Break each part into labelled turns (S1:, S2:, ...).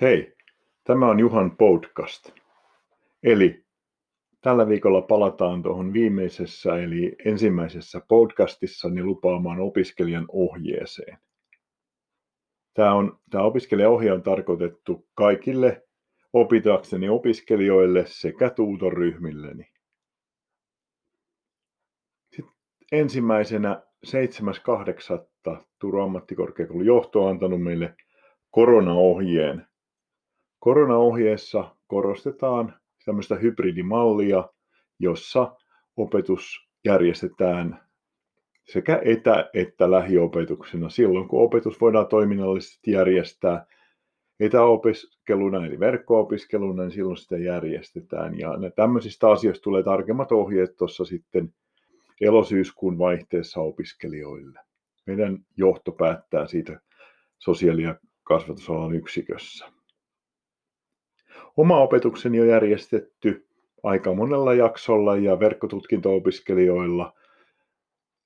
S1: Hei, tämä on Juhan podcast. Eli tällä viikolla palataan tuohon viimeisessä eli ensimmäisessä podcastissani lupaamaan opiskelijan ohjeeseen. Tämä, on, tämä opiskelijan ohje on tarkoitettu kaikille opitakseni opiskelijoille sekä tuutoryhmilleni. Sitten ensimmäisenä 7.8. Turun ammattikorkeakoulun johto on antanut meille koronaohjeen, Koronaohjeessa korostetaan tämmöistä hybridimallia, jossa opetus järjestetään sekä etä- että lähiopetuksena silloin, kun opetus voidaan toiminnallisesti järjestää etäopiskeluna eli verkko-opiskeluna, niin silloin sitä järjestetään. Ja tämmöisistä asioista tulee tarkemmat ohjeet tuossa sitten elosyyskuun vaihteessa opiskelijoille. Meidän johto päättää siitä sosiaali- ja kasvatusalan yksikössä. Oma opetukseni on järjestetty aika monella jaksolla ja verkkotutkinto-opiskelijoilla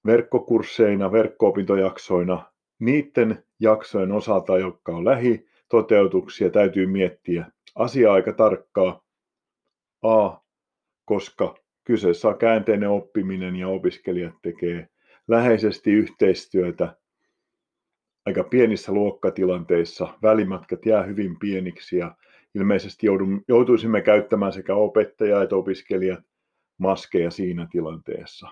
S1: verkkokursseina, verkko-opintojaksoina. Niiden jaksojen osalta, jotka on lähitoteutuksia, täytyy miettiä asiaa aika tarkkaa. A, koska kyseessä on käänteinen oppiminen ja opiskelijat tekee läheisesti yhteistyötä aika pienissä luokkatilanteissa. Välimatkat jää hyvin pieniksi ja ilmeisesti joudun, joutuisimme käyttämään sekä opettajat että opiskelijat maskeja siinä tilanteessa.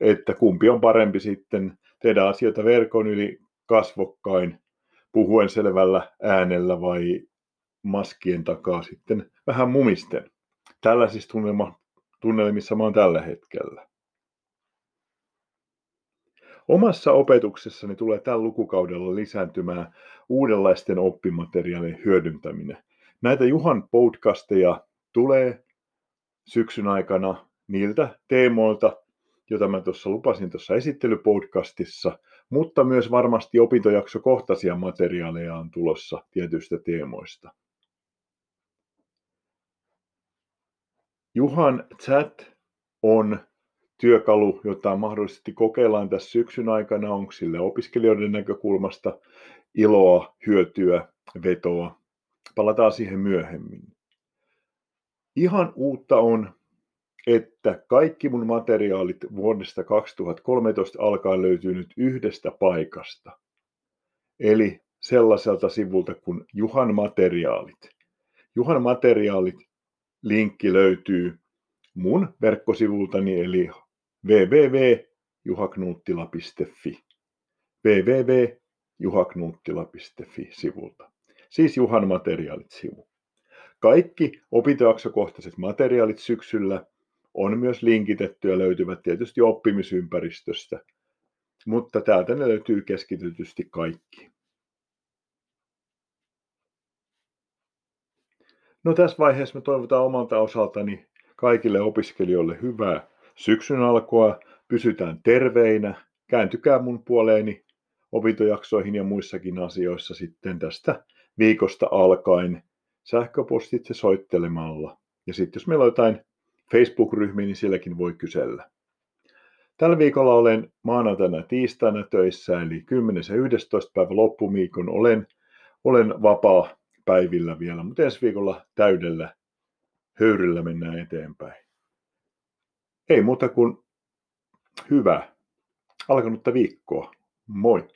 S1: Että kumpi on parempi sitten tehdä asioita verkon yli kasvokkain, puhuen selvällä äänellä vai maskien takaa sitten vähän mumisten. Tällaisissa tunnelmissa mä oon tällä hetkellä. Omassa opetuksessani tulee tällä lukukaudella lisääntymään uudenlaisten oppimateriaalien hyödyntäminen. Näitä Juhan podcasteja tulee syksyn aikana niiltä teemoilta, joita mä tuossa lupasin tuossa esittelypodcastissa, mutta myös varmasti opintojaksokohtaisia materiaaleja on tulossa tietyistä teemoista. Juhan chat on työkalu, jota mahdollisesti kokeillaan tässä syksyn aikana. Onko sille opiskelijoiden näkökulmasta iloa, hyötyä, vetoa? Palataan siihen myöhemmin. Ihan uutta on, että kaikki mun materiaalit vuodesta 2013 alkaen löytyy nyt yhdestä paikasta. Eli sellaiselta sivulta kuin Juhan materiaalit. Juhan materiaalit linkki löytyy mun verkkosivultani eli www.juhaknuuttila.fi www.juhaknuuttila.fi sivulta siis Juhan materiaalit-sivu. Kaikki opintojaksokohtaiset materiaalit syksyllä on myös linkitetty ja löytyvät tietysti oppimisympäristöstä, mutta täältä ne löytyy keskitytysti kaikki. No tässä vaiheessa me toivotaan omalta osaltani kaikille opiskelijoille hyvää syksyn alkoa, pysytään terveinä, kääntykää mun puoleeni opintojaksoihin ja muissakin asioissa sitten tästä viikosta alkaen sähköpostitse soittelemalla. Ja sitten jos meillä on jotain Facebook-ryhmiä, niin silläkin voi kysellä. Tällä viikolla olen maanantaina tiistaina töissä, eli 10. ja 11. päivä loppuviikon olen, olen vapaa päivillä vielä, mutta ensi viikolla täydellä höyryllä mennään eteenpäin. Ei muuta kuin hyvää alkanutta viikkoa. Moi!